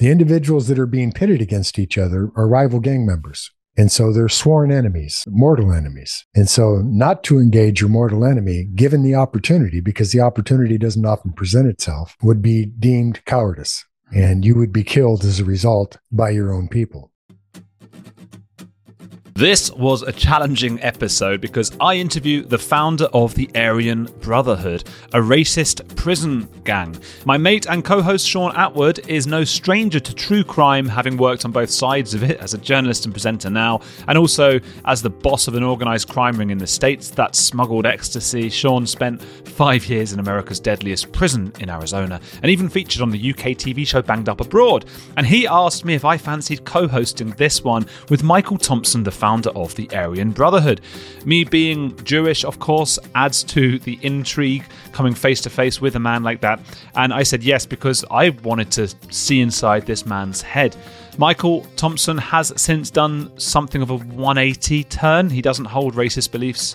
the individuals that are being pitted against each other are rival gang members. And so they're sworn enemies, mortal enemies. And so not to engage your mortal enemy, given the opportunity, because the opportunity doesn't often present itself, would be deemed cowardice. And you would be killed as a result by your own people. This was a challenging episode because I interview the founder of the Aryan Brotherhood, a racist prison gang. My mate and co host Shaun Attwood is no stranger to true crime, having worked on both sides of it as a journalist and presenter now, and also as the boss of an organised crime ring in the States that smuggled ecstasy. Shaun spent five years in America's deadliest prison in Arizona and even featured on the UK TV show Banged Up Abroad. And he asked me if I fancied co hosting this one with Michael Thompson, the founder founder of the Aryan Brotherhood. Me being Jewish, of course, adds to the intrigue coming face to face with a man like that. And I said yes because I wanted to see inside this man's head. Michael Thompson has since done something of a 180 turn. He doesn't hold racist beliefs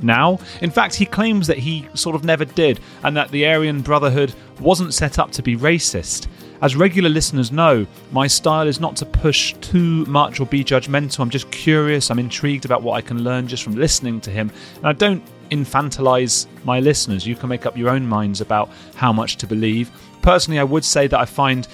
now. In fact, he claims that he sort of never did, and that the Aryan Brotherhood wasn't set up to be racist. As regular listeners know, my style is not to push too much or be judgmental. I'm just curious, I'm intrigued about what I can learn just from listening to him. And I don't infantilize my listeners. You can make up your own minds about how much to believe. Personally, I would say that I find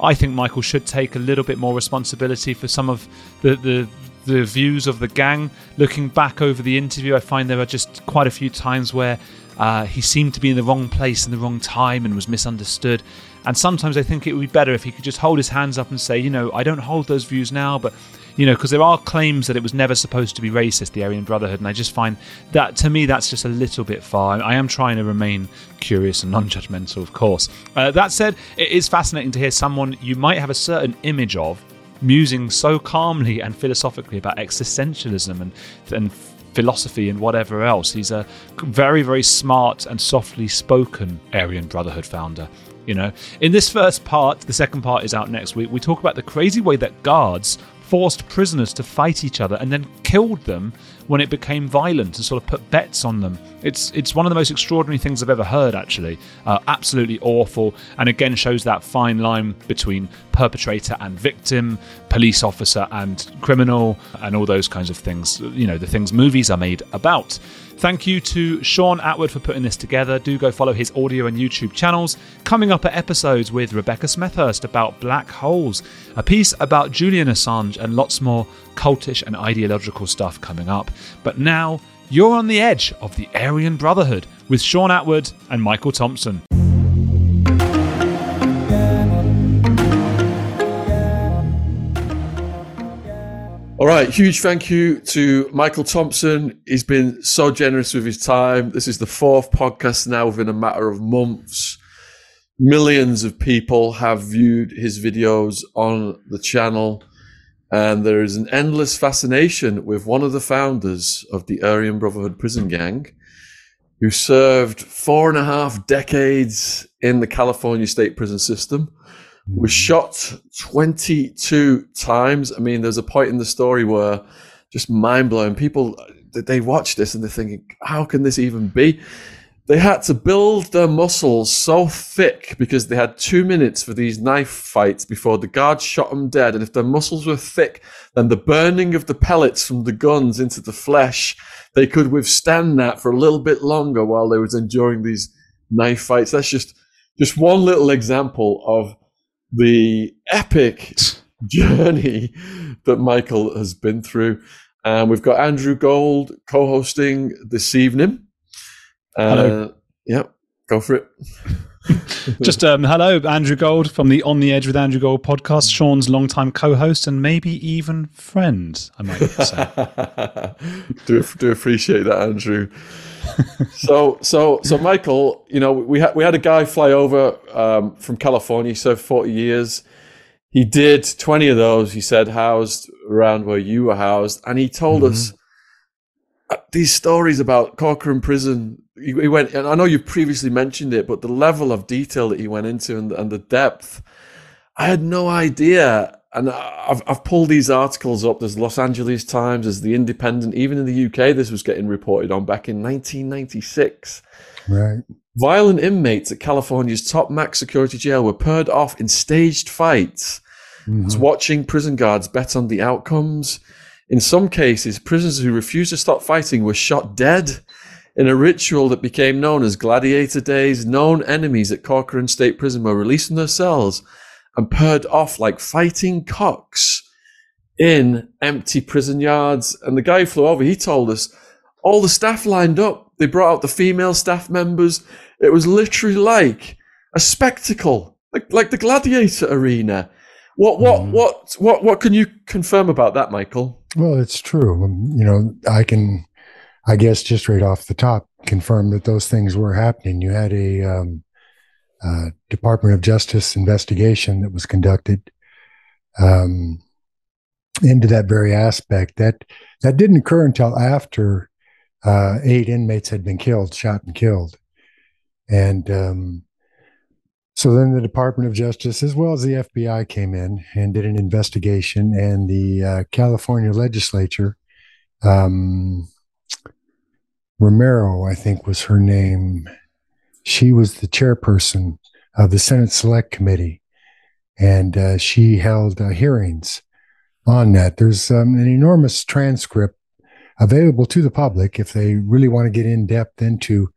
I think Michael should take a little bit more responsibility for some of the, the the views of the gang. Looking back over the interview, I find there are just quite a few times where uh, he seemed to be in the wrong place in the wrong time and was misunderstood. And sometimes I think it would be better if he could just hold his hands up and say, you know, I don't hold those views now, but you know, because there are claims that it was never supposed to be racist, the Aryan Brotherhood, and I just find that to me that's just a little bit far. I am trying to remain curious and non-judgmental, of course. Uh, that said, it is fascinating to hear someone you might have a certain image of musing so calmly and philosophically about existentialism and and philosophy and whatever else. He's a very, very smart and softly spoken Aryan Brotherhood founder. You know, in this first part, the second part is out next week. We talk about the crazy way that guards forced prisoners to fight each other and then killed them when it became violent and sort of put bets on them. It's it's one of the most extraordinary things I've ever heard. Actually, uh, absolutely awful, and again shows that fine line between perpetrator and victim, police officer and criminal, and all those kinds of things. You know, the things movies are made about. Thank you to Shaun Attwood for putting this together. Do go follow his audio and YouTube channels. Coming up are episodes with Rebecca Smethurst about black holes, a piece about Julian Assange, and lots more cultish and ideological stuff coming up. But now, you're on the edge of the Aryan Brotherhood with Shaun Attwood and Michael Thompson. All right, huge thank you to Michael Thompson. He's been so generous with his time. This is the fourth podcast now within a matter of months. Millions of people have viewed his videos on the channel, and there is an endless fascination with one of the founders of the Aryan Brotherhood prison gang, who served four and a half decades in the California state prison system was mm-hmm. shot 22 times. I mean, there's a point in the story where just mind blowing. People they watch this and they're thinking, how can this even be? They had to build their muscles so thick because they had two minutes for these knife fights before the guards shot them dead. And if their muscles were thick, then the burning of the pellets from the guns into the flesh, they could withstand that for a little bit longer while they was enduring these knife fights. That's just just one little example of the epic journey that Michael has been through. And we've got Andrew Gold co hosting this evening. Uh, hello. Yep, go for it. Just um, hello, Andrew Gold from the On the Edge with Andrew Gold podcast, Shaun's longtime co host and maybe even friend, I might say. do, do appreciate that, Andrew. so so so Michael, you know, we had we had a guy fly over um, from California, He served forty years. He did twenty of those. He said housed around where you were housed, and he told mm-hmm. us uh, these stories about Corcoran Prison. He, he, went, and I know you previously mentioned it, but the level of detail that he went into and, and the depth, I had no idea and I've, I've pulled these articles up. There's Los Angeles Times, there's The Independent. Even in the UK, this was getting reported on back in 1996. Right. Violent inmates at California's top max security jail were paired off in staged fights Mm-hmm. It's watching prison guards bet on the outcomes. In some cases, prisoners who refused to stop fighting were shot dead in a ritual that became known as Gladiator Days. Known enemies at Corcoran State Prison were released from their cells and purred off like fighting cocks in empty prison yards. And the guy who flew over, he told us all the staff lined up. They brought out the female staff members. It was literally like a spectacle, like, like the gladiator arena. What, what, mm. what, what, what can you confirm about that, Michael? Well, it's true. Um, you know, I can, I guess, just right off the top, confirm that those things were happening. You had a um, uh, Department of Justice investigation that was conducted um, into that very aspect. That that didn't occur until after uh, eight inmates had been killed, shot and killed, and um, so then the Department of Justice, as well as the FBI, came in and did an investigation, and the uh, California legislature, um, Romero, I think was her name, she was the chairperson of the Senate Select Committee, and uh, she held uh, hearings on that. There's um, an enormous transcript available to the public if they really want to get in depth into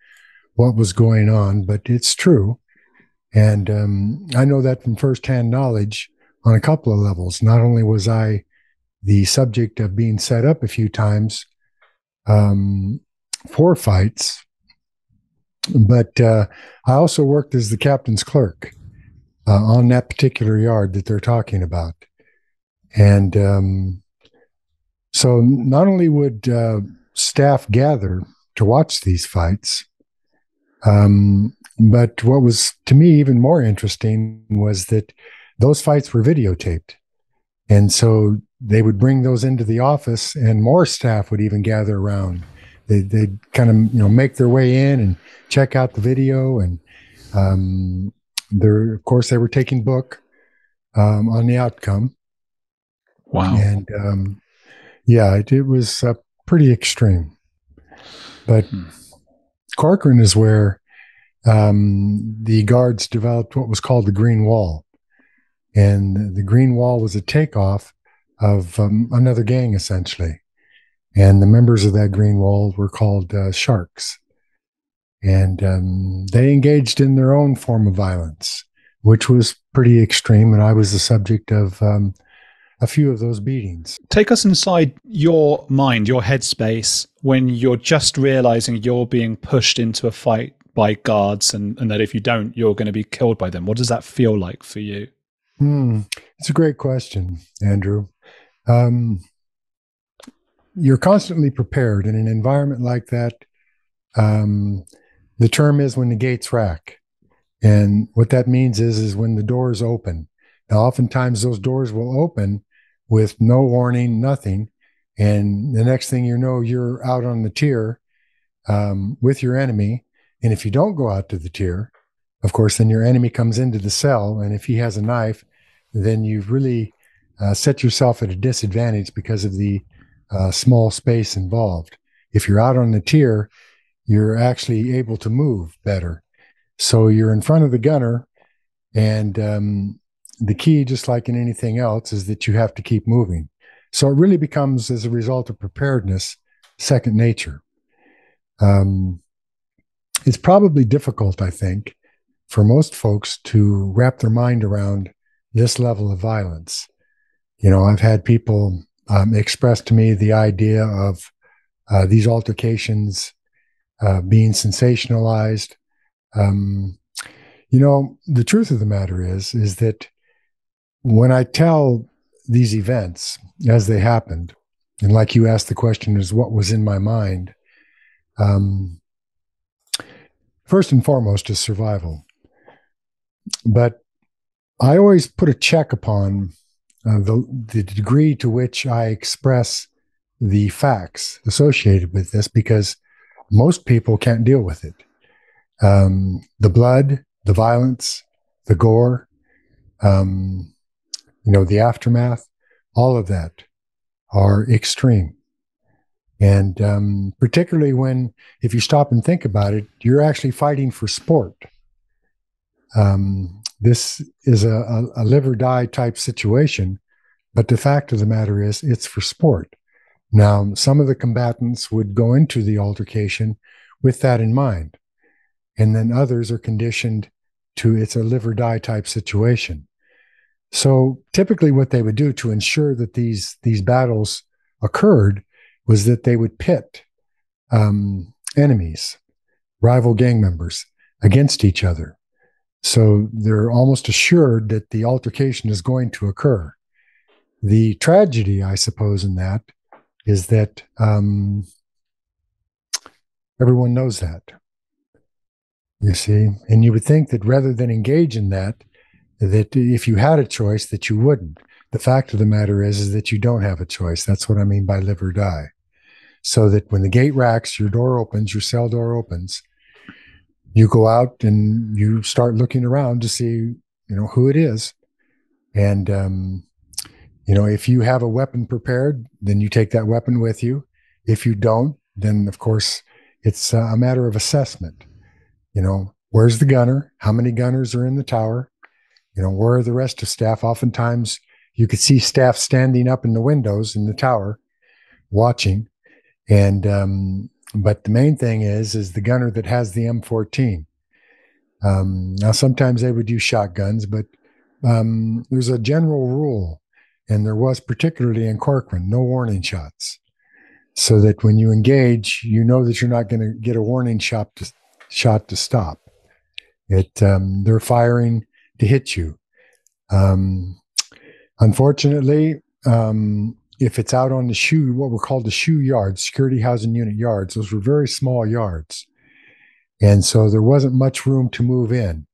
what was going on, but it's true. And um, I know that from firsthand knowledge on a couple of levels. Not only was I the subject of being set up a few times um, for fights, but uh, I also worked as the captain's clerk uh, on that particular yard that they're talking about. And um, so not only would uh, staff gather to watch these fights, um, but what was to me even more interesting was that those fights were videotaped. And so they would bring those into the office, and more staff would even gather around. They, they'd kind of you know make their way in and check out the video, and um, there, of course, they were taking book um, on the outcome. Wow! And um, yeah, it, it was uh, pretty extreme. But hmm. Corcoran is where um, the guards developed what was called the Green Wall. And the Green Wall was a takeoff of um, another gang, essentially. And the members of that Green Wall were called uh, Sharks. And um, they engaged in their own form of violence, which was pretty extreme. And I was the subject of um, a few of those beatings. Take us inside your mind, your headspace, when you're just realizing you're being pushed into a fight by guards and, and that if you don't, you're going to be killed by them. What does that feel like for you? Hmm. It's a great question, Andrew. Um, you're constantly prepared in an environment like that. Um, the term is when the gates rack. And what that means is, is when the doors open. Now, oftentimes those doors will open with no warning, nothing. And the next thing you know, you're out on the tier um, with your enemy and if you don't go out to the tier, of course, then your enemy comes into the cell. And if he has a knife, then you've really uh, set yourself at a disadvantage because of the uh, small space involved. If you're out on the tier, you're actually able to move better. So you're in front of the gunner. And um, the key, just like in anything else, is that you have to keep moving. So it really becomes, as a result of preparedness, second nature. Um, it's probably difficult, I think, for most folks to wrap their mind around this level of violence. You know, I've had people um, express to me the idea of uh, these altercations uh, being sensationalized. Um, you know, the truth of the matter is, is that when I tell these events as they happened, and like you asked, the question is what was in my mind. Um, first and foremost is survival. But I always put a check upon uh, the, the degree to which I express the facts associated with this because most people can't deal with it. Um, the blood, the violence, the gore, um, you know, the aftermath, all of that are extreme. And um, particularly when, if you stop and think about it, you're actually fighting for sport. Um, this is a, a, live or die type situation. But the fact of the matter is, it's for sport. Now, some of the combatants would go into the altercation with that in mind. And then others are conditioned to it's a live or die type situation. So typically what they would do to ensure that these these battles occurred was that they would pit um, enemies, rival gang members against each other. So they're almost assured that the altercation is going to occur. The tragedy, I suppose, in that is that um, everyone knows that. You see, and you would think that rather than engage in that, that if you had a choice, that you wouldn't. The fact of the matter is, is that you don't have a choice. That's what I mean by live or die. So that when the gate racks, your door opens, your cell door opens, you go out and you start looking around to see, you know, who it is. And, um, you know, if you have a weapon prepared, then you take that weapon with you. If you don't, then of course it's a matter of assessment. You know, where's the gunner? How many gunners are in the tower? You know, where are the rest of staff? Oftentimes you could see staff standing up in the windows in the tower watching. And, um, but the main thing is, is the gunner that has the M14. Um, now, sometimes they would use shotguns, but um, there's a general rule, and there was particularly in Corcoran, no warning shots. So that when you engage, you know that you're not going to get a warning shot to, shot to stop. It um, they're firing to hit you. Um, unfortunately, um, if it's out on the SHU, what were called the SHU yards, security housing unit yards, those were very small yards. And so there wasn't much room to move in.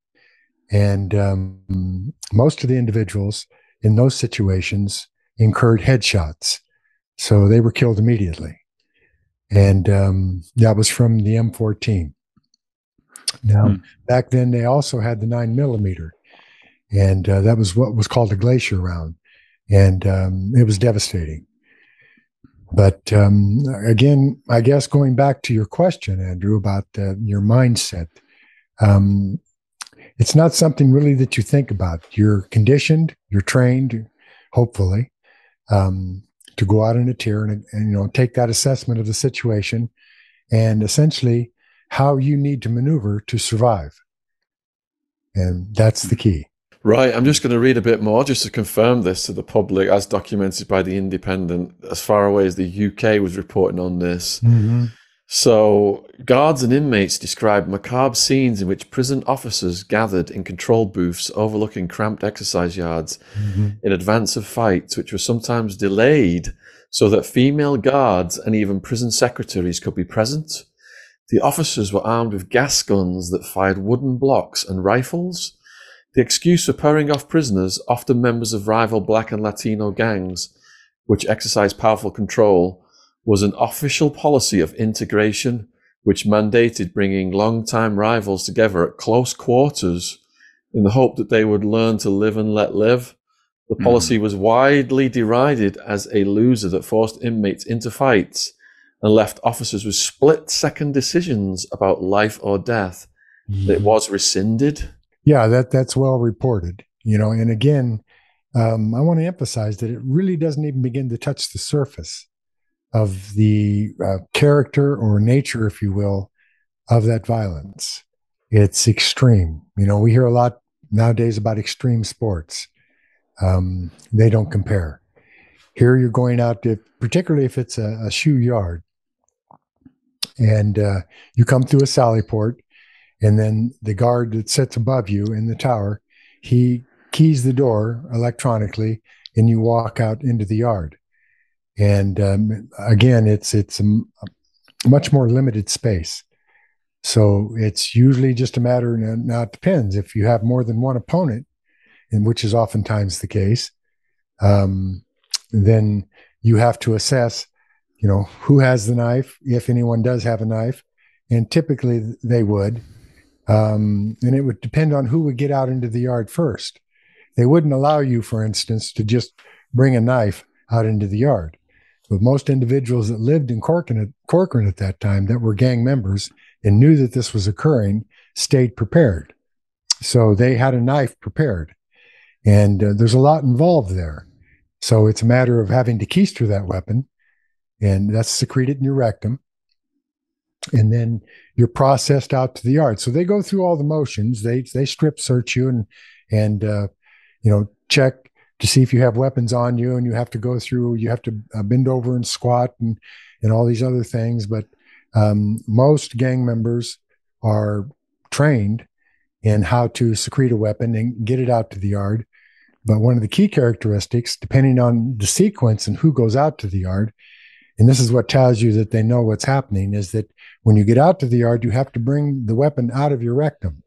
And um, most of the individuals in those situations incurred headshots. So they were killed immediately. And um, that was from the M14. Now, hmm. back then, they also had the nine millimeter and uh, that was what was called a Glaser round, and um, it was devastating. But um, again, I guess going back to your question, Andrew, about uh, your mindset, um, it's not something really that you think about. You're conditioned, you're trained, hopefully, um, to go out in a tier and, and you know take that assessment of the situation, and essentially how you need to maneuver to survive. And that's the key. Right, I'm just going to read a bit more just to confirm this to the public, as documented by the Independent, as far away as the UK was reporting on this. Mm-hmm. So, guards and inmates described macabre scenes in which prison officers gathered in control booths overlooking cramped exercise yards mm-hmm. in advance of fights, which were sometimes delayed so that female guards and even prison secretaries could be present. The officers were armed with gas guns that fired wooden blocks and rifles. The excuse for purring off prisoners, often members of rival black and Latino gangs, which exercised powerful control, was an official policy of integration, which mandated bringing long-time rivals together at close quarters in the hope that they would learn to live and let live. The hmm. policy mm. was widely derided as a loser that forced inmates into fights and left officers with split second decisions about life or death. Mm. It was rescinded. Yeah, that that's well reported. You know, and again, um, I want to emphasize that it really doesn't even begin to touch the surface of the uh, character or nature, if you will, of that violence. It's extreme. You know, we hear a lot nowadays about extreme sports. Um, they don't compare. Here you're going out to, particularly if it's a, a SHU yard, and uh, you come through a sally port and then the guard that sits above you in the tower, he keys the door electronically, and you walk out into the yard. And um, again, it's it's a, much more limited space. So it's usually just a matter. Now it depends if you have more than one opponent, and which is oftentimes the case. Um, then you have to assess, you know, who has the knife, if anyone does have a knife, and typically they would. Um, and it would depend on who would get out into the yard first. They wouldn't allow you, for instance, to just bring a knife out into the yard. But most individuals that lived in Corcoran at, Corcoran at that time that were gang members and knew that this was occurring stayed prepared. So they had a knife prepared, and uh, there's a lot involved there. So it's a matter of having to keister that weapon, and that's secreted in your rectum. And then you're processed out to the yard. So they go through all the motions. They they strip search you and and uh, you know check to see if you have weapons on you, and you have to go through. You have to uh, bend over and squat and and all these other things. But um, most gang members are trained in how to secrete a weapon and get it out to the yard. But one of the key characteristics, depending on the sequence and who goes out to the yard, and this is what tells you that they know what's happening, is that when you get out to the yard, you have to bring the weapon out of your rectum.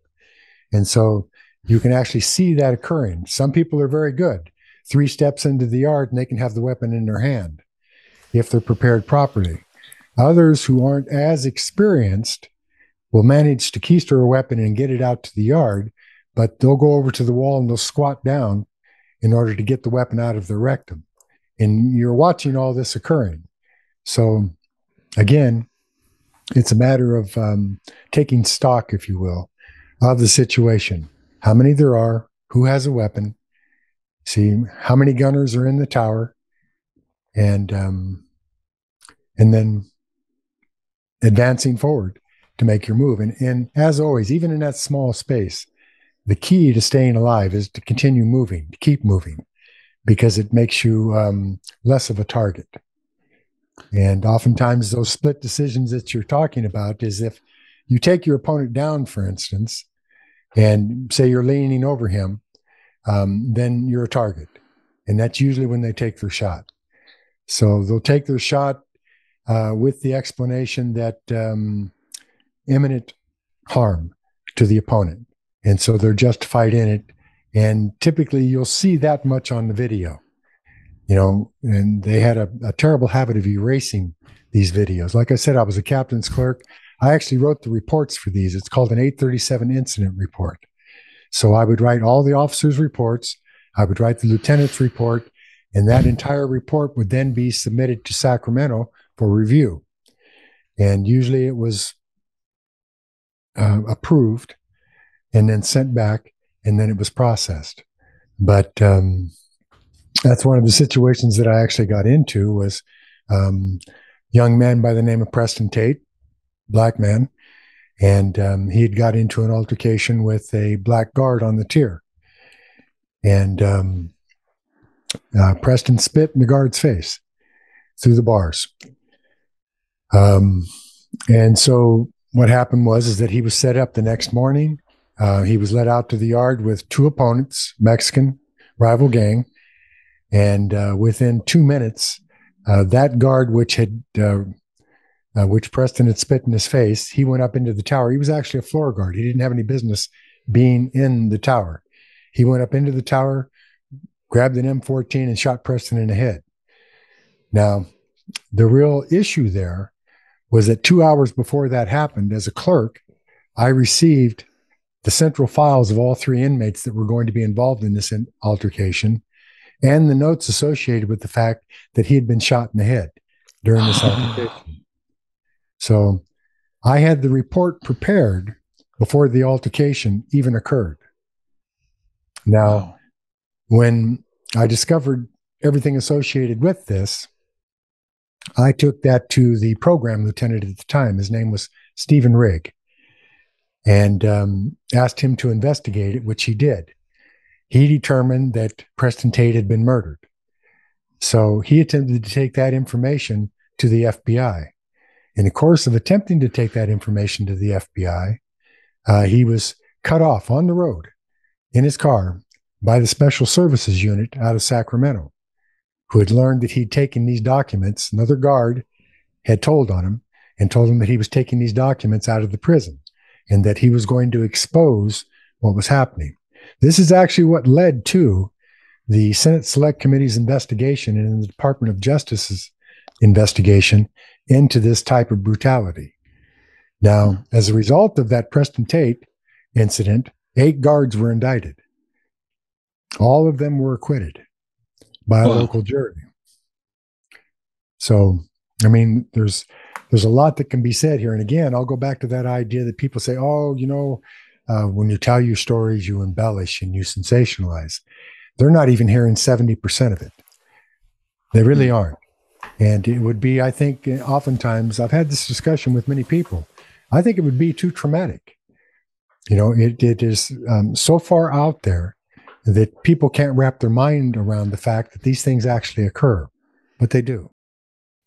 And so you can actually see that occurring. Some people are very good. Three steps into the yard and they can have the weapon in their hand if they're prepared properly. Others who aren't as experienced will manage to keister a weapon and get it out to the yard, but they'll go over to the wall and they'll squat down in order to get the weapon out of their rectum. And you're watching all this occurring. So, again, it's a matter of um, taking stock, if you will, of the situation. How many there are, who has a weapon, see how many gunners are in the tower, and um, and then advancing forward to make your move. And, and as always, even in that small space, the key to staying alive is to continue moving, to keep moving, because it makes you um, less of a target. And oftentimes, those split decisions that you're talking about is if you take your opponent down, for instance, and say you're leaning over him, um, then you're a target. And that's usually when they take their shot. So they'll take their shot uh, with the explanation that um, imminent harm to the opponent. And so they're justified in it. And typically you'll see that much on the video, you know, and they had a, a terrible habit of erasing these videos. Like I said, I was a captain's clerk. I actually wrote the reports for these. It's called an 837 incident report. So I would write all the officers' reports. I would write the lieutenant's report, and that entire report would then be submitted to Sacramento for review. And usually it was uh, approved and then sent back, and then it was processed. But um, that's one of the situations that I actually got into was um, young man by the name of Preston Tate, black man, and um, he had got into an altercation with a black guard on the tier, and um, uh, Preston spit in the guard's face through the bars. Um, and so what happened was is that he was set up the next morning. Uh, he was led out to the yard with two opponents, Mexican rival gang, and uh, within two minutes, uh, that guard, which had uh, uh, which Preston had spit in his face, he went up into the tower. He was actually a floor guard. He didn't have any business being in the tower. He went up into the tower, grabbed an M14, and shot Preston in the head. Now, the real issue there was that two hours before that happened, as a clerk, I received the central files of all three inmates that were going to be involved in this altercation and the notes associated with the fact that he had been shot in the head during this altercation. So I had the report prepared before the altercation even occurred. Now, wow. when I discovered everything associated with this, I took that to the program lieutenant at the time. His name was Stephen Rigg, and um, asked him to investigate it, which he did. He determined that Preston Tate had been murdered. So he attempted to take that information to the FBI. In the course of attempting to take that information to the FBI, uh, he was cut off on the road in his car by the Special Services Unit out of Sacramento who had learned that he'd taken these documents. Another guard had told on him and told him that he was taking these documents out of the prison and that he was going to expose what was happening. This is actually what led to the Senate Select Committee's investigation and the Department of Justice's investigation into this type of brutality. Now, hmm. as a result of that Preston Tate incident, eight guards were indicted. All of them were acquitted by a wow. local jury. So, I mean, there's there's a lot that can be said here. And again, I'll go back to that idea that people say, "Oh, you know, uh, when you tell your stories, you embellish and you sensationalize. They're not even hearing 70% of it. They really hmm. aren't. And it would be, I think, oftentimes, I've had this discussion with many people. I think it would be too traumatic. You know, it, it is um, so far out there that people can't wrap their mind around the fact that these things actually occur, but they do.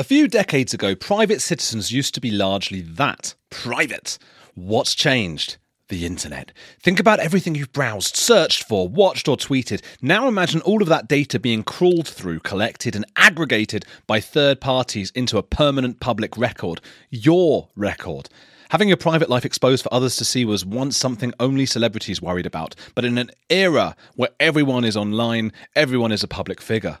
A few decades ago, private citizens used to be largely that private. What's changed? The internet. Think about everything you've browsed, searched for, watched, or tweeted. Now imagine all of that data being crawled through, collected, and aggregated by third parties into a permanent public record. Your record. Having your private life exposed for others to see was once something only celebrities worried about, but in an era where everyone is online, everyone is a public figure.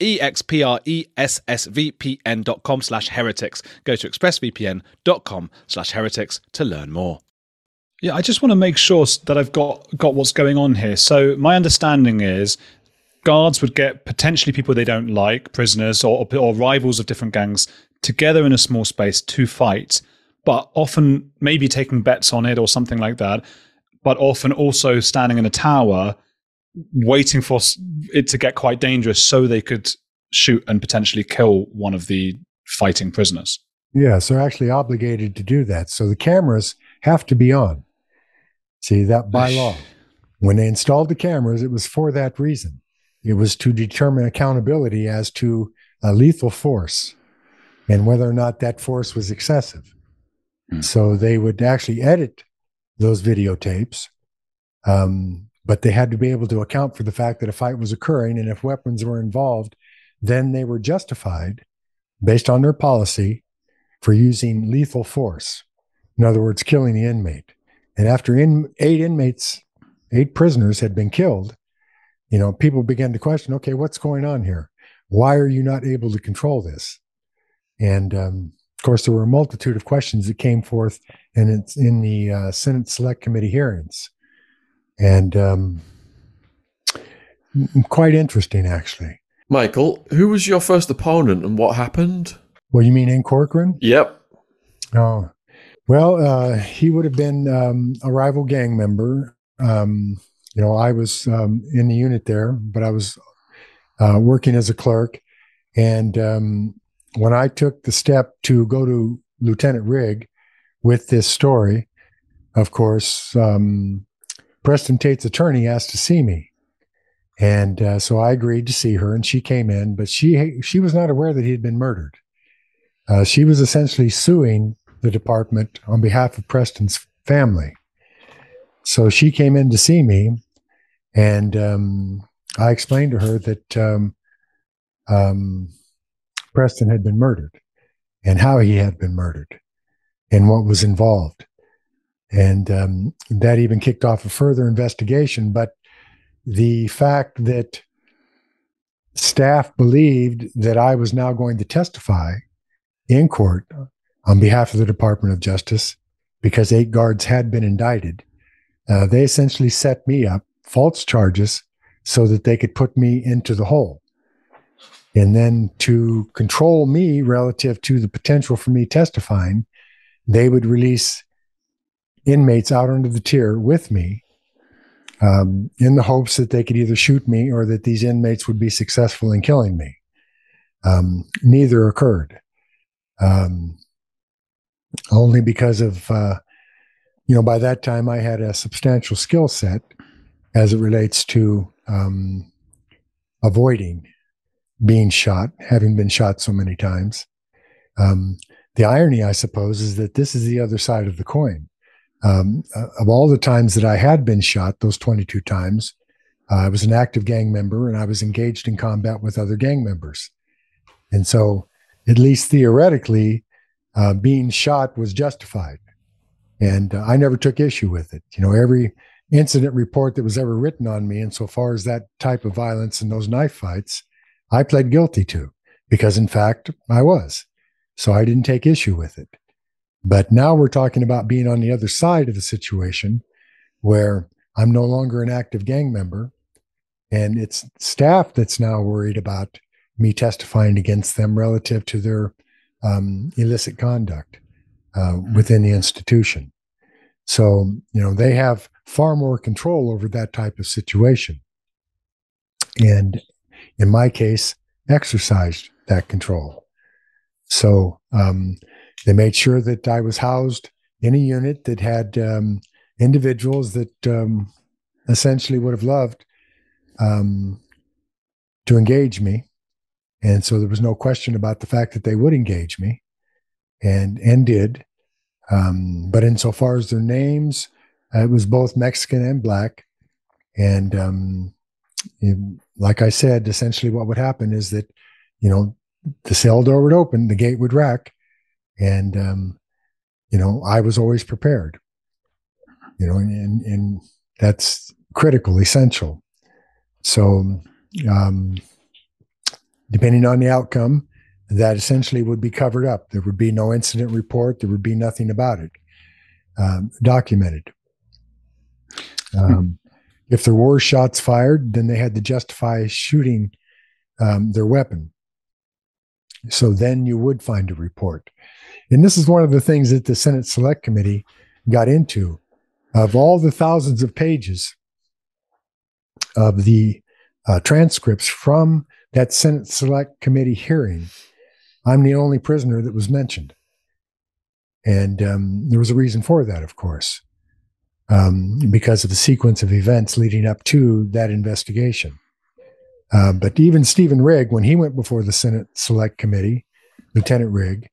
expressvpn.com slash heretics. Go to expressvpn.com slash heretics to learn more. Yeah, I just want to make sure that I've got, got what's going on here. So my understanding is guards would get potentially people they don't like, prisoners or, or rivals of different gangs, together in a small space to fight, but often maybe taking bets on it or something like that, but often also standing in a tower waiting for it to get quite dangerous so they could shoot and potentially kill one of the fighting prisoners. Yes, they're actually obligated to do that. So the cameras have to be on. See, that by law. When they installed the cameras, it was for that reason. It was to determine accountability as to a lethal force and whether or not that force was excessive. Mm. So they would actually edit those videotapes um, but they had to be able to account for the fact that a fight was occurring and if weapons were involved then they were justified based on their policy for using lethal force in other words killing the inmate. And after in, eight inmates eight prisoners had been killed you know people began to question okay what's going on here? Why are you not able to control this? And um, of course there were a multitude of questions that came forth and it's in the uh, senate select committee hearings and um, quite interesting, actually. Michael, who was your first opponent and what happened? Well, you mean in Corcoran? Yep. Oh, well, uh, he would have been um, a rival gang member. Um, you know, I was um, in the unit there, but I was uh, working as a clerk. And um, when I took the step to go to Lieutenant Rigg with this story, of course, um, Preston Tate's attorney asked to see me. And uh, so I agreed to see her, and she came in, but she she was not aware that he had been murdered. Uh, she was essentially suing the department on behalf of Preston's family. So she came in to see me, and um, I explained to her that um, um, Preston had been murdered and how he had been murdered and what was involved. And um, that even kicked off a further investigation. But the fact that staff believed that I was now going to testify in court on behalf of the Department of Justice because eight guards had been indicted, uh, they essentially set me up false charges so that they could put me into the hole. And then to control me relative to the potential for me testifying, they would release inmates out onto the tier with me um, in the hopes that they could either shoot me or that these inmates would be successful in killing me. Um, neither occurred. Um, only because of, uh, you know, by that time I had a substantial skill set as it relates to um, avoiding being shot, having been shot so many times. Um, the irony, I suppose, is that this is the other side of the coin. Um, uh, of all the times that I had been shot, those 22 times, uh, I was an active gang member and I was engaged in combat with other gang members. And so, at least theoretically, uh, being shot was justified. And uh, I never took issue with it. You know, every incident report that was ever written on me, insofar as that type of violence and those knife fights, I pled guilty to because, in fact, I was. So I didn't take issue with it. But now we're talking about being on the other side of the situation where I'm no longer an active gang member. And it's staff that's now worried about me testifying against them relative to their um, illicit conduct uh, within the institution. So, you know, they have far more control over that type of situation. And in my case, exercised that control. So um, they made sure that I was housed in a unit that had um, individuals that um, essentially would have loved um, to engage me. And so there was no question about the fact that they would engage me and, and did. Um, but insofar as their names, uh, it was both Mexican and black. And um, it, like I said, essentially what would happen is that, you know, the cell door would open, the gate would rack, and um, you know, I was always prepared. You know, and, and that's critical, essential. So, um, depending on the outcome, that essentially would be covered up. There would be no incident report. There would be nothing about it um, documented. Um, if there were shots fired, then they had to justify shooting um, their weapon. So then you would find a report. And this is one of the things that the Senate Select Committee got into. Of all the thousands of pages of the uh, transcripts from that Senate Select Committee hearing, I'm the only prisoner that was mentioned. And um, there was a reason for that, of course um, because of the sequence of events leading up to that investigation. Uh, but even Stephen Rigg, when he went before the Senate Select Committee, Lieutenant Rigg,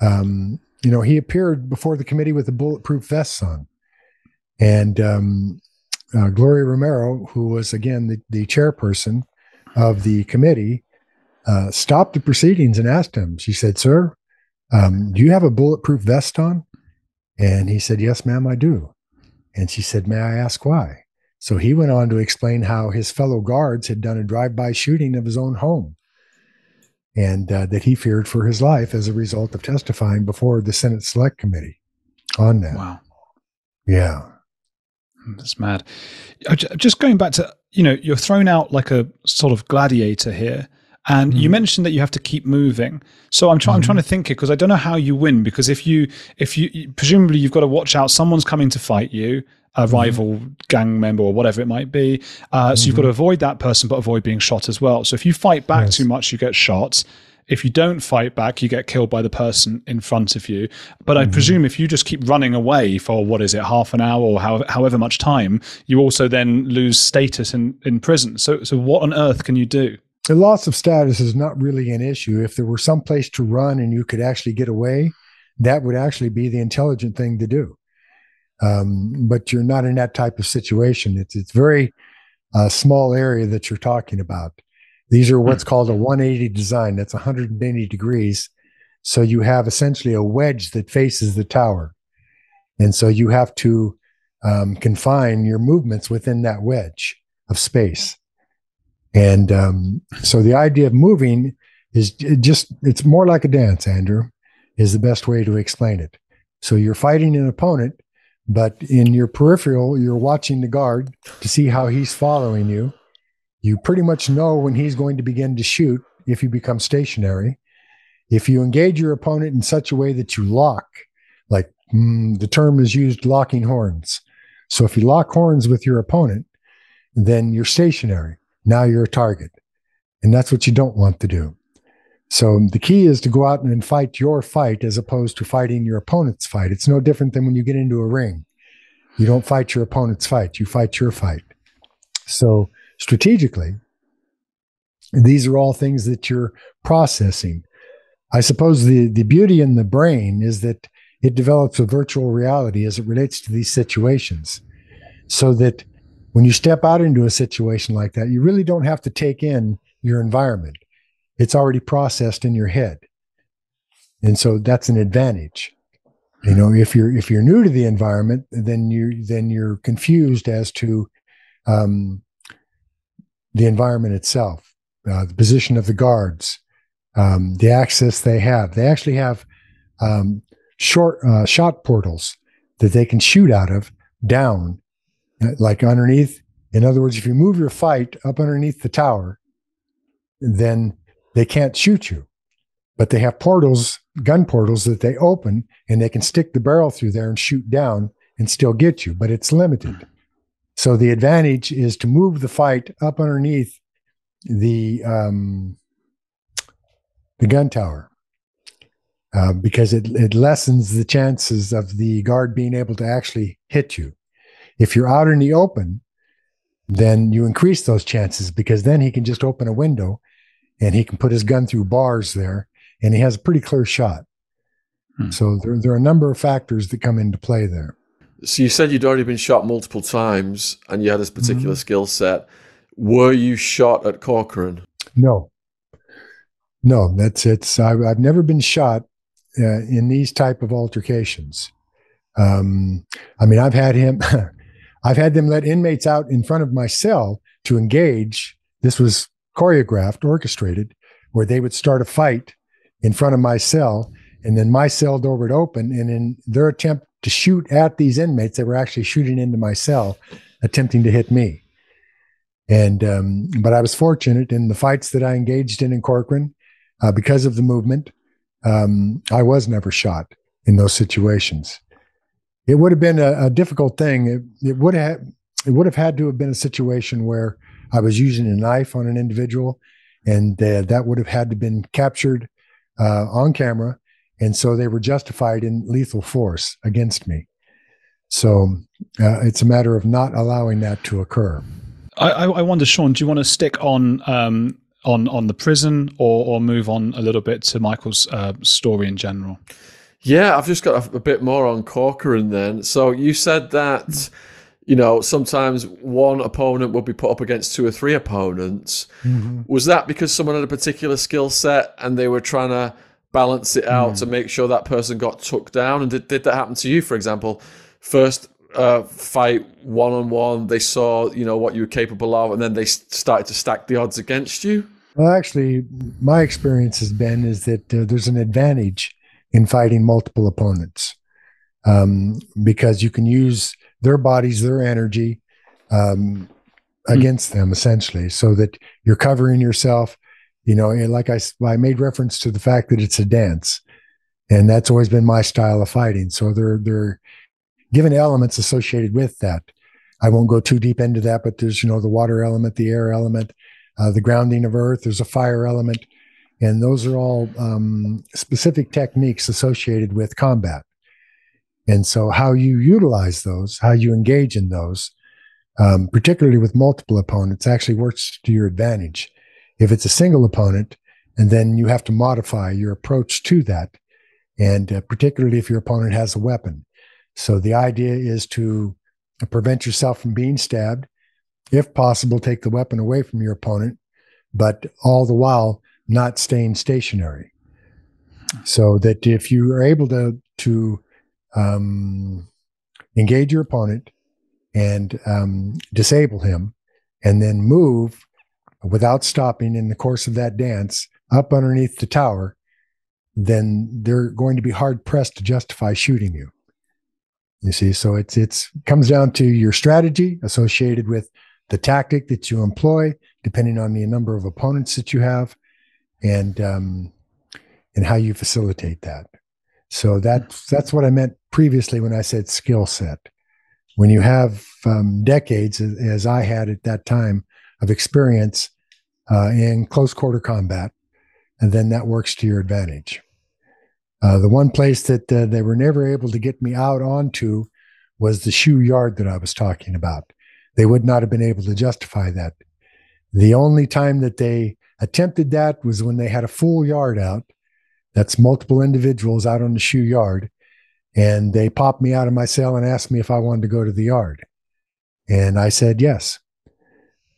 um, you know, he appeared before the committee with a bulletproof vest on. And um, uh, Gloria Romero, who was again the, the chairperson of the committee, uh, stopped the proceedings and asked him, she said, Sir, um, do you have a bulletproof vest on? And he said, Yes, ma'am, I do. And she said, May I ask why? So he went on to explain how his fellow guards had done a drive by shooting of his own home and uh, that he feared for his life as a result of testifying before the Senate Select Committee on that. Wow. Yeah. Hmm, that's mad. Just going back to, you know, you're thrown out like a sort of gladiator here. And mm-hmm. you mentioned that you have to keep moving. So I'm, try- mm-hmm. I'm trying to think it because I don't know how you win. Because if you, if you, presumably you've got to watch out, someone's coming to fight you, a mm-hmm. rival gang member or whatever it might be. Uh, so you've got to mm-hmm. avoid that person, but avoid being shot as well. So if you fight back yes. too much, you get shot. if you don't fight back, you get killed by the person in front of you. But I presume if you just keep running away for what is it, half an hour or how, however much time, you also then lose status in, in prison. So, so what on earth can you do? The loss of status is not really an issue. If there were some place to run and you could actually get away, that would actually be the intelligent thing to do. Um, but you're not in that type of situation. It's it's very uh, small area that you're talking about. These are what's hmm. called a 180 design. That's 180 degrees. So you have essentially a wedge that faces the tower. And so you have to um, confine your movements within that wedge of space. And um, so the idea of moving is just, it's more like a dance, Andrew, is the best way to explain it. So you're fighting an opponent, but in your peripheral, you're watching the guard to see how he's following you you pretty much know when he's going to begin to shoot if you become stationary. If you engage your opponent in such a way that you lock, like mm, the term is used locking horns. So if you lock horns with your opponent, then you're stationary. Now you're a target. And that's what you don't want to do. So the key is to go out and fight your fight as opposed to fighting your opponent's fight. It's no different than when you get into a ring. You don't fight your opponent's fight, you fight your fight. So strategically, these are all things that you're processing. I suppose the, the beauty in the brain is that it develops a virtual reality as it relates to these situations. So that when you step out into a situation like that, you really don't have to take in your environment. It's already processed in your head. And so that's an advantage. You know, if you're if you're new to the environment, then you then you're confused as to um, the environment itself, uh, the position of the guards, um, the access they have. They actually have um, short uh, shot portals that they can shoot out of down, like underneath. In other words, if you move your fight up underneath the tower, then they can't shoot you. But they have portals, gun portals that they open, and they can stick the barrel through there and shoot down and still get you. But it's limited. So the advantage is to move the fight up underneath the um, the gun tower uh, because it, it lessens the chances of the guard being able to actually hit you. If you're out in the open, then you increase those chances because then he can just open a window and he can put his gun through bars there and he has a pretty clear shot. Hmm. So there, there are a number of factors that come into play there. So you said you'd already been shot multiple times and you had this particular mm-hmm. skill set. Were you shot at Corcoran? No. No, that's it's. I've, I've never been shot uh, in these type of altercations. Um, I mean, I've had him. I've had them let inmates out in front of my cell to engage. This was choreographed, orchestrated, where they would start a fight in front of my cell, and then my cell door would open, and in their attempt to shoot at these inmates they were actually shooting into my cell, attempting to hit me. And um, but I was fortunate in the fights that I engaged in in Corcoran, uh, because of the movement, um, I was never shot in those situations. It would have been a, a difficult thing. It, it would have it would have had to have been a situation where I was using a knife on an individual, and uh, that would have had to been captured uh, on camera and so they were justified in lethal force against me. So uh, it's a matter of not allowing that to occur. I, I wonder, Shaun, do you want to stick on um, on on the prison, or or move on a little bit to Michael's uh, story in general? Yeah, I've just got a, a bit more on Corcoran then. So you said that you know, sometimes one opponent would be put up against two or three opponents. Mm-hmm. Was that because someone had a particular skill set and they were trying to balance it out mm. to make sure that person got took down? And did, did that happen to you, for example? First uh, fight one on one, they saw you know what you were capable of, and then they started to stack the odds against you. Well, actually, my experience has been is that uh, there's an advantage in fighting multiple opponents um, because you can use their bodies, their energy um, hmm. against mm. them, essentially, so that you're covering yourself you know, and like I, I made reference to the fact that it's a dance, and that's always been my style of fighting. So there, there are given elements associated with that. I won't go too deep into that, but there's you know the water element, the air element, uh, the grounding of earth. There's a fire element, And those are all um, specific techniques associated with combat. And so, how you utilize those, how you engage in those, um, particularly with multiple opponents, actually works to your advantage. If it's a single opponent, and then you have to modify your approach to that, and uh, particularly if your opponent has a weapon. So, the idea is to prevent yourself from being stabbed. If possible, take the weapon away from your opponent, but all the while not staying stationary. So that if you are able to to um, engage your opponent and um, disable him, and then move without stopping in the course of that dance up underneath the tower, then they're going to be hard pressed to justify shooting you. You see, so it's it's comes down to your strategy associated with the tactic that you employ, depending on the number of opponents that you have, and um, and how you facilitate that. So that's that's what I meant previously when I said skill set. When you have um, decades, as I had at that time, of experience uh, in close quarter combat, and then that works to your advantage. Uh, the one place that uh, they were never able to get me out onto was the SHU yard that I was talking about. They would not have been able to justify that. The only time that they attempted that was when they had a full yard out. That's multiple individuals out on the SHU yard. And they popped me out of my cell and asked me if I wanted to go to the yard. And I said yes.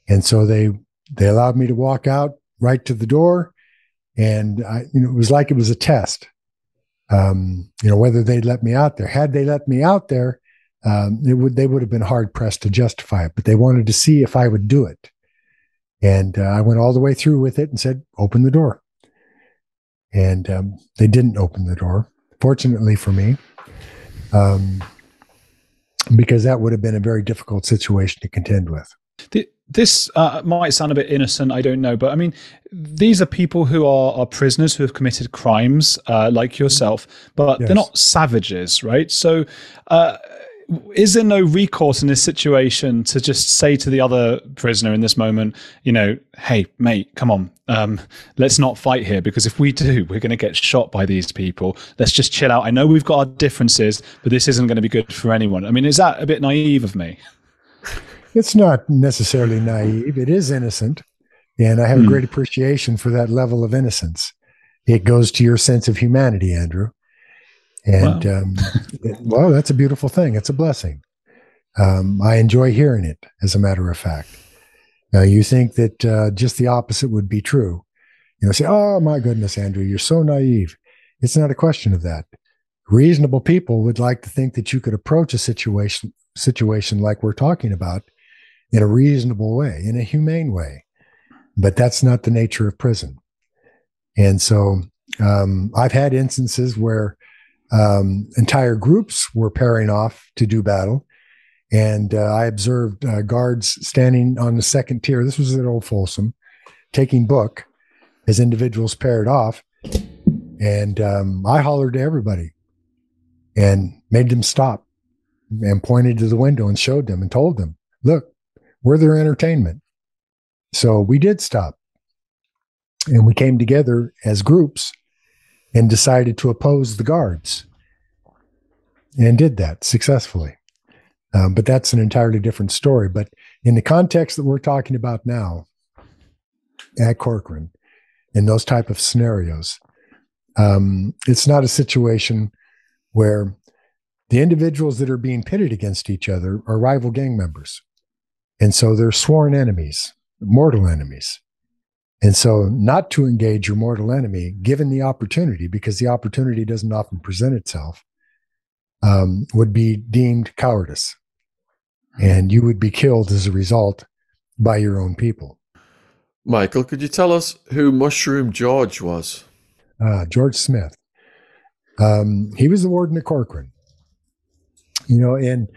And so they they allowed me to walk out right to the door. And I, you know, it was like it was a test um, you know, whether they'd let me out there. Had they let me out there, um, it would they would have been hard pressed to justify it. But they wanted to see if I would do it, and uh, I went all the way through with it and said, "Open the door." And um, they didn't open the door. Fortunately for me, um, because that would have been a very difficult situation to contend with. The, this uh, might sound a bit innocent, I don't know, but I mean, these are people who are, are prisoners who have committed crimes uh, like yourself, but yes. they're not savages, right? So, uh, is there no recourse in this situation to just say to the other prisoner in this moment, you know, hey, mate, come on, um, let's not fight here because if we do, we're going to get shot by these people. Let's just chill out. I know we've got our differences, but this isn't going to be good for anyone. I mean, is that a bit naive of me? It's not necessarily naive. It is innocent. And I have mm. a hmm. great appreciation for that level of innocence. It goes to your sense of humanity, Andrew. And wow. um, it, well, that's a beautiful thing. It's a blessing. Um, I enjoy hearing it, as a matter of fact. Now, you think that uh, just the opposite would be true. You know, say, oh, my goodness, Andrew, you're so naive. It's not a question of that. Reasonable people would like to think that you could approach a situation situation like we're talking about in a reasonable way, in a humane way. But that's not the nature of prison. And so um, I've had instances where um, entire groups were pairing off to do battle. And uh, I observed uh, guards standing on the second tier. This was at Old Folsom, taking book as individuals paired off. And um, I hollered to everybody and made them stop and pointed to the window and showed them and told them, look, we're their entertainment. So we did stop. And we came together as groups and decided to oppose the guards and did that successfully. Um, but that's an entirely different story. But in the context that we're talking about now at Corcoran, in those type of scenarios, um, it's not a situation where the individuals that are being pitted against each other are rival gang members. And so they're sworn enemies, mortal enemies. And so not to engage your mortal enemy, given the opportunity, because the opportunity doesn't often present itself, um, would be deemed cowardice. And you would be killed as a result by your own people. Michael, could you tell us who Mushroom George was? Uh, George Smith. Um, he was the warden of Corcoran. You know, and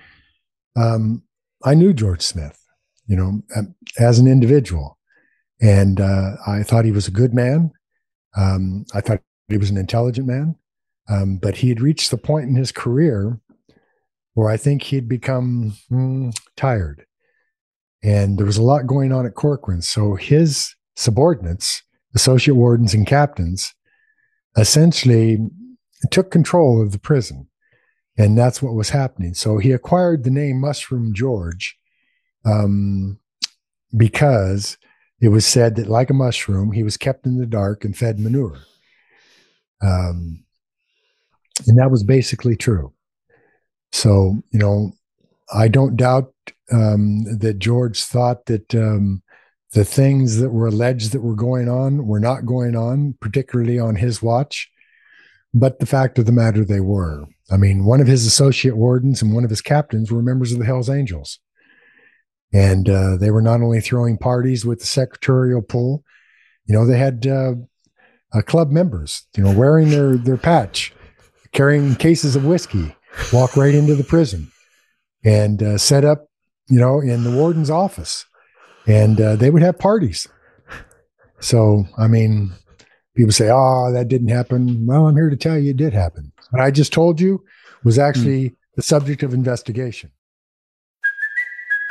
um, I knew George Smith you know, as an individual. And uh, I thought he was a good man. Um, I thought he was an intelligent man. Um, but he had reached the point in his career where I think he'd become mm, tired. And there was a lot going on at Corcoran. So his subordinates, associate wardens, and captains essentially took control of the prison. And that's what was happening. So he acquired the name Mushroom George um, because it was said that, like a mushroom, he was kept in the dark and fed manure. Um, and that was basically true. So, you know, I don't doubt um, that George thought that um, the things that were alleged that were going on were not going on, particularly on his watch. But the fact of the matter, they were. I mean, one of his associate wardens and one of his captains were members of the Hells Angels. And uh, they were not only throwing parties with the secretarial pool, you know, they had uh, uh, club members, you know, wearing their, their patch, carrying cases of whiskey, walk right into the prison and uh, set up, you know, in the warden's office. And uh, they would have parties. So, I mean, people say, oh, that didn't happen. Well, I'm here to tell you it did happen. What I just told you was actually mm. the subject of investigation.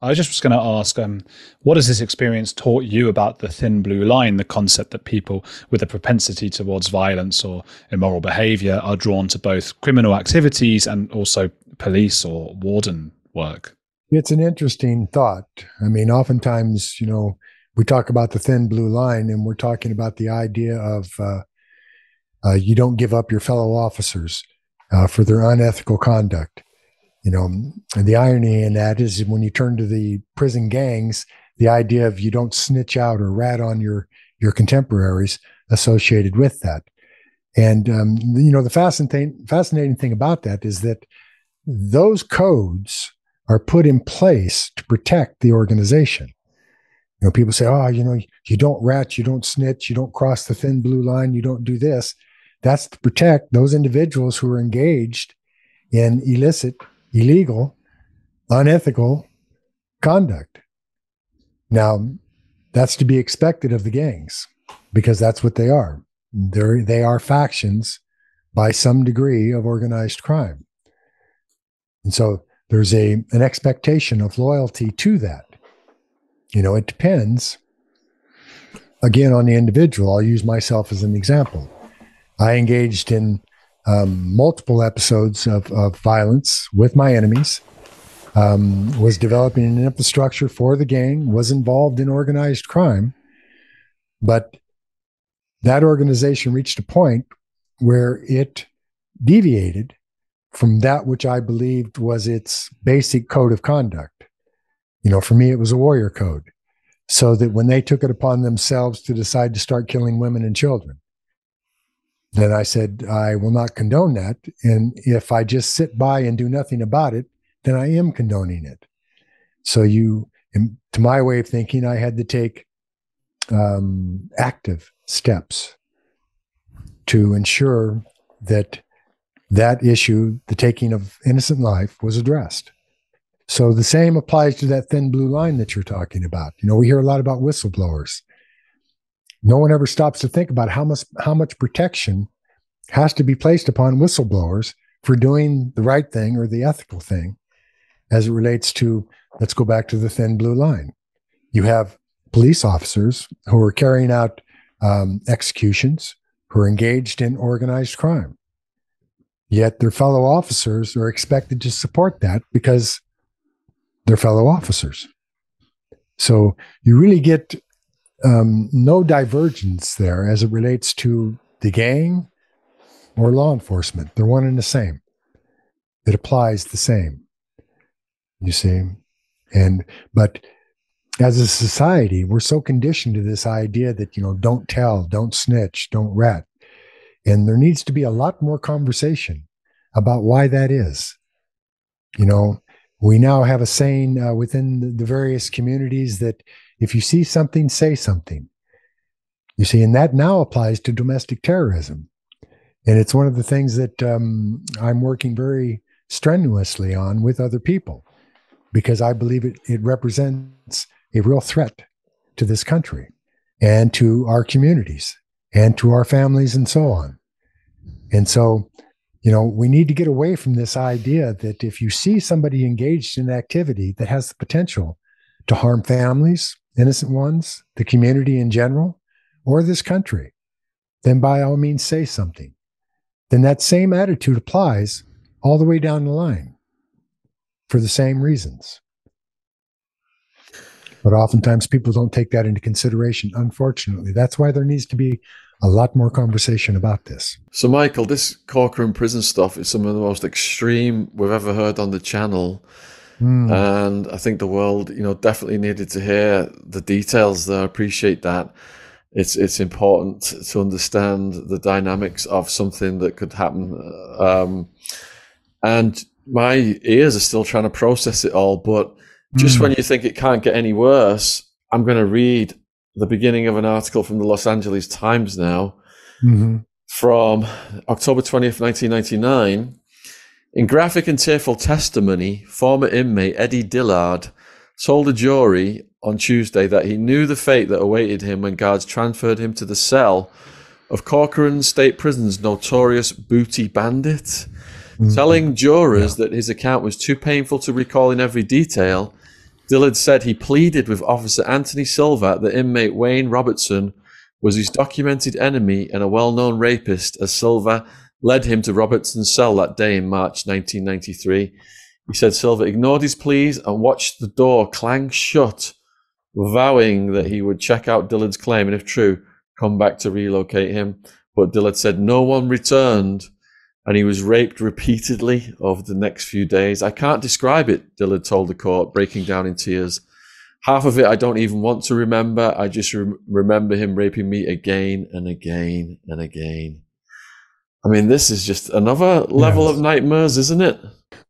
I just was going to ask, um, what has this experience taught you about the thin blue line, the concept that people with a propensity towards violence or immoral behavior are drawn to both criminal activities and also police or warden work? It's an interesting thought. I mean, oftentimes, you know, we talk about the thin blue line, and we're talking about the idea of uh, uh, you don't give up your fellow officers uh, for their unethical conduct. You know, and the irony in that is when you turn to the prison gangs, the idea of you don't snitch out or rat on your your contemporaries associated with that. And um, you know, the fascinating fascinating thing about that is that those codes are put in place to protect the organization. You know, people say, oh, you know, you don't rat, you don't snitch, you don't cross the thin blue line, you don't do this. That's to protect those individuals who are engaged in illicit, illegal, unethical conduct. Now, that's to be expected of the gangs because that's what they are. They're, they are factions by some degree of organized crime. And so there's a, an expectation of loyalty to that. You know, it depends again on the individual. I'll use myself as an example. I engaged in um, multiple episodes of, of violence with my enemies, um, was developing an infrastructure for the gang, was involved in organized crime. But that organization reached a point where it deviated from that which I believed was its basic code of conduct. You know, for me, it was a warrior code. So that when they took it upon themselves to decide to start killing women and children, then I said, I will not condone that. And if I just sit by and do nothing about it, then I am condoning it. So you, to my way of thinking, I had to take um, active steps to ensure that that issue, the taking of innocent life, was addressed. So the same applies to that thin blue line that you're talking about. You know, we hear a lot about whistleblowers. No one ever stops to think about how much how much protection has to be placed upon whistleblowers for doing the right thing or the ethical thing as it relates to let's go back to the thin blue line. You have police officers who are carrying out um, executions who are engaged in organized crime. Yet their fellow officers are expected to support that because they're fellow officers. So you really get um, no divergence there as it relates to the gang or law enforcement. They're one and the same. It applies the same. You see? And, but as a society, we're so conditioned to this idea that, you know, don't tell, don't snitch, don't rat. And there needs to be a lot more conversation about why that is. You know, we now have a saying uh, within the various communities that if you see something, say something. You see, and that now applies to domestic terrorism. And it's one of the things that um, I'm working very strenuously on with other people because I believe it, it represents a real threat to this country and to our communities and to our families and so on. And so, you know, we need to get away from this idea that if you see somebody engaged in activity that has the potential to harm families, innocent ones, the community in general, or this country, then by all means say something. Then that same attitude applies all the way down the line for the same reasons. But oftentimes people don't take that into consideration, unfortunately. That's why there needs to be a lot more conversation about this. So, Michael, this Corcoran prison stuff is some of the most extreme we've ever heard on the channel. Mm. And I think the world, you know, definitely needed to hear the details there. I appreciate that. It's it's important to understand the dynamics of something that could happen. Um, and my ears are still trying to process it all. But just mm. when you think it can't get any worse, I'm going to read the beginning of an article from the Los Angeles Times now mm-hmm. from October 20th, 1999. In graphic and tearful testimony, former inmate Eddie Dillard told a jury on Tuesday that he knew the fate that awaited him when guards transferred him to the cell of Corcoran State Prison's notorious booty bandit. Mm-hmm. Telling jurors yeah. that his account was too painful to recall in every detail, Dillard said he pleaded with Officer Anthony Silva that inmate Wayne Robertson was his documented enemy and a well known rapist, as Silva led him to Robertson's cell that day in March 1993. He said Silva ignored his pleas and watched the door clang shut, vowing that he would check out Dillard's claim and, if true, come back to relocate him. But Dillard said no one returned and he was raped repeatedly over the next few days. I can't describe it, Dillard told the court, breaking down in tears. Half of it I don't even want to remember. I just re- remember him raping me again and again and again. I mean, this is just another level yes. of nightmares, isn't it?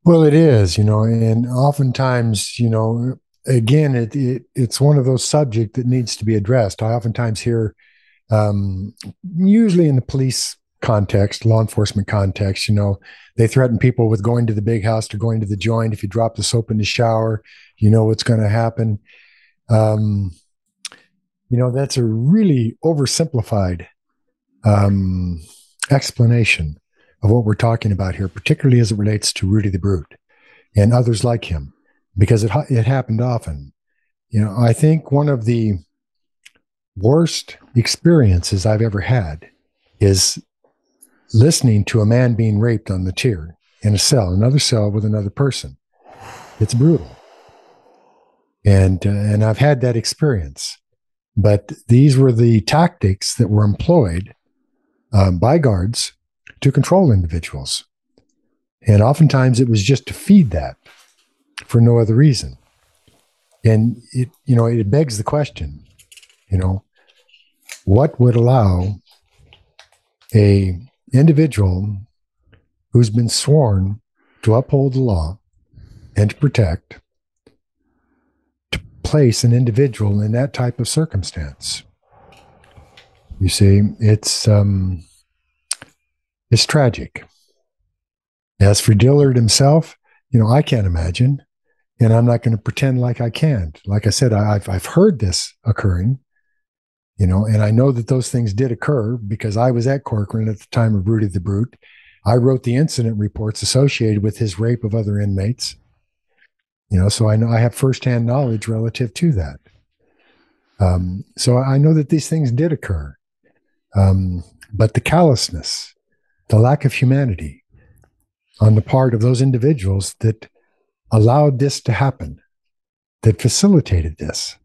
Well, it is, you know, and oftentimes, you know, again, it, it it's one of those subjects that needs to be addressed. I oftentimes hear, um, usually in the police context, law enforcement context, you know, they threaten people with going to the big house or going to the joint. If you drop the soap in the shower, you know what's going to happen. Um, you know, that's a really oversimplified um, explanation of what we're talking about here, particularly as it relates to Rudy the Brute and others like him, because it, it happened often. You know, I think one of the worst experiences I've ever had is listening to a man being raped on the tier in a cell, another cell with another person. It's brutal. And, uh, and I've had that experience. But these were the tactics that were employed um, by guards to control individuals. And oftentimes it was just to feed that for no other reason. And it, you know, it begs the question, you know, what would allow a individual who's been sworn to uphold the law and to protect to place an individual in that type of circumstance. You see, it's um, it's tragic. As for Dillard himself, you know, I can't imagine, and I'm not going to pretend like I can't. Like I said, I've I've heard this occurring, you know, and I know that those things did occur because I was at Corcoran at the time of Rudy the Brute. I wrote the incident reports associated with his rape of other inmates. You know, so I know I have firsthand knowledge relative to that. Um, so I know that these things did occur, um, but the callousness, the lack of humanity on the part of those individuals that allowed this to happen, that facilitated this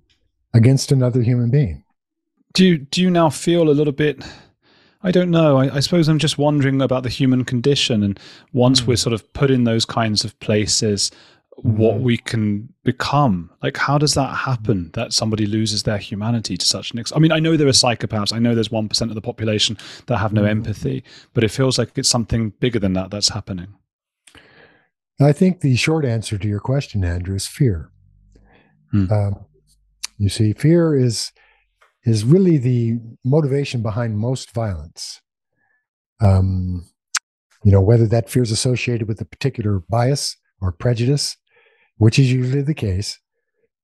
against another human being do you, do you now feel a little bit? I don't know. I, I suppose I'm just wondering about the human condition, and once mm. we're sort of put in those kinds of places, what hmm. we can become. Like, how does that happen that somebody loses their humanity to such an extent? I mean, I know there are psychopaths. I know there's 1% of the population that have no mm. empathy, but it feels like it's something bigger than that that's happening. I think the short answer to your question, Andrew, is fear. Hmm. Um, you see, fear is is really the motivation behind most violence. Um, you know, whether that fear is associated with a particular bias or prejudice, which is usually the case,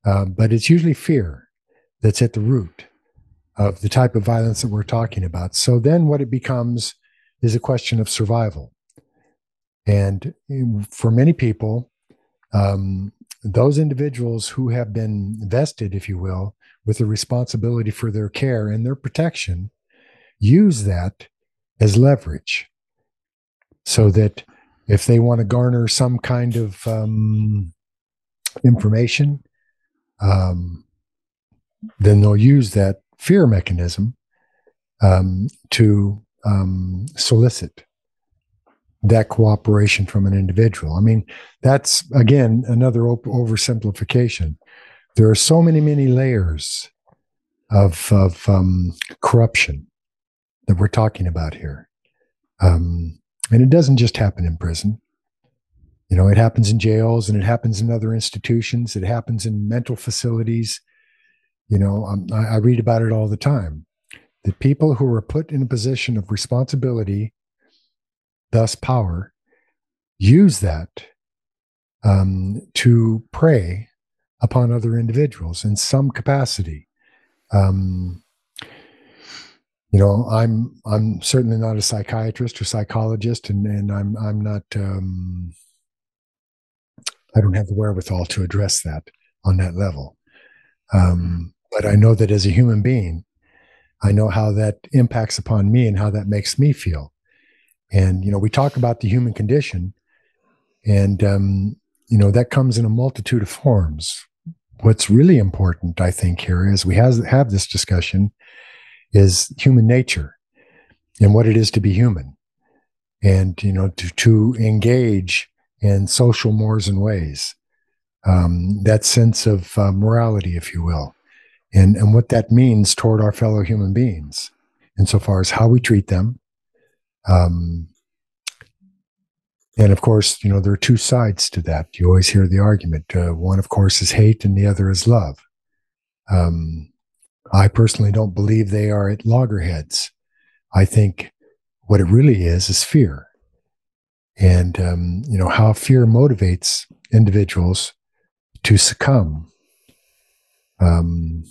uh, but it's usually fear that's at the root of the type of violence that we're talking about. So then what it becomes is a question of survival. And for many people, um, those individuals who have been vested, if you will, with the responsibility for their care and their protection use that as leverage so that if they want to garner some kind of um, information, um, then they'll use that fear mechanism um, to um, solicit that cooperation from an individual. I mean, that's again another op- oversimplification. There are so many, many layers of of um, corruption that we're talking about here, um, and it doesn't just happen in prison. You know, it happens in jails and it happens in other institutions. It happens in mental facilities. You know, I, I read about it all the time. The people who are put in a position of responsibility thus power, use that um, to prey upon other individuals in some capacity. Um, you know, I'm I'm certainly not a psychiatrist or psychologist, and and I'm I'm not um, I don't have the wherewithal to address that on that level. Um, but I know that as a human being, I know how that impacts upon me and how that makes me feel. And, you know, we talk about the human condition, and, um, you know, that comes in a multitude of forms. What's really important, I think, here as we has, have this discussion is human nature and what it is to be human and, you know, to, to engage in social mores and ways. Um, that sense of uh, morality, if you will, and, and what that means toward our fellow human beings insofar as how we treat them, um, and of course, you know, there are two sides to that. You always hear the argument. Uh, one, of course, is hate, and the other is love. Um, I personally don't believe they are at loggerheads. I think what it really is is fear. And, um, you know, how fear motivates individuals to succumb um,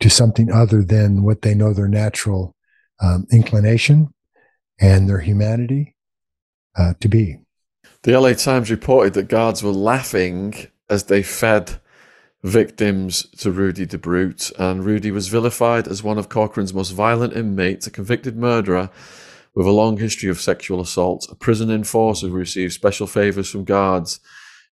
to something other than what they know their natural um, inclination and their humanity uh, to be. The LA Times reported that guards were laughing as they fed victims to Rudy the Brute, and Rudy was vilified as one of Corcoran's most violent inmates, a convicted murderer with a long history of sexual assault, a prison enforcer who received special favors from guards.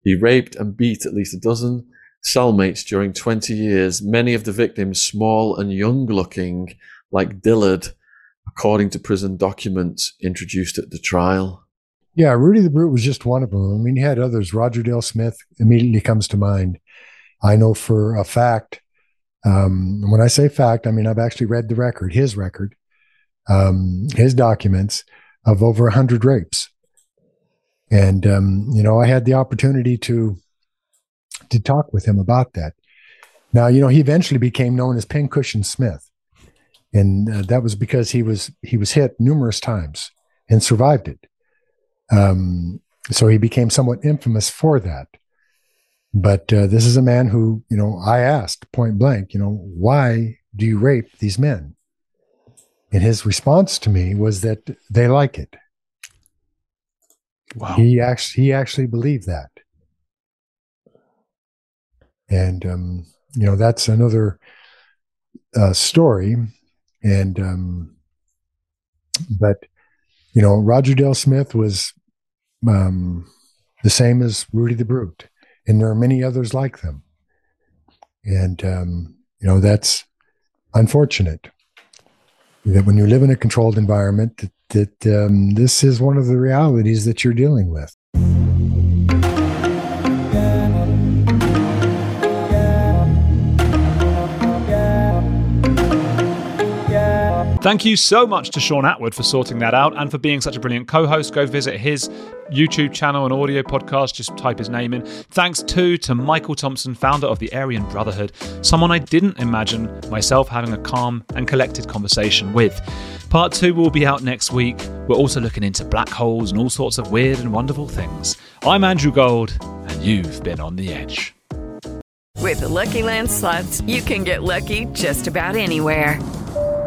He raped and beat at least a dozen cellmates during 20 years, many of the victims small and young looking, like Dillard, according to prison documents introduced at the trial. Yeah, Rudy the Brute was just one of them. I mean, he had others. Roger Dale Smith immediately comes to mind. I know for a fact. Um, when I say fact, I mean I've actually read the record, his record, um, his documents of over 100 rapes. And, um, you know, I had the opportunity to to talk with him about that. Now, you know, he eventually became known as Pincushion Smith and uh, that was because he was he was hit numerous times and survived it. Um, so he became somewhat infamous for that. But uh, this is a man who, you know, I asked point blank, you know, why do you rape these men? And his response to me was that they like it. Wow. He actually he actually believed that. And um, you know, that's another uh, story and, um, but, you know, Roger Dale Smith was um, the same as Rudy the Brute. And there are many others like them. And, um, you know, that's unfortunate that when you live in a controlled environment, that, that um, this is one of the realities that you're dealing with. Thank you so much to Shaun Attwood for sorting that out and for being such a brilliant co host. Go visit his YouTube channel and audio podcast. Just type his name in. Thanks too to Michael Thompson, founder of the Aryan Brotherhood, someone I didn't imagine myself having a calm and collected conversation with. Part two will be out next week. We're also looking into black holes and all sorts of weird and wonderful things. I'm Andrew Gold, and you've been on the edge. With the Lucky Land slots, you can get lucky just about anywhere.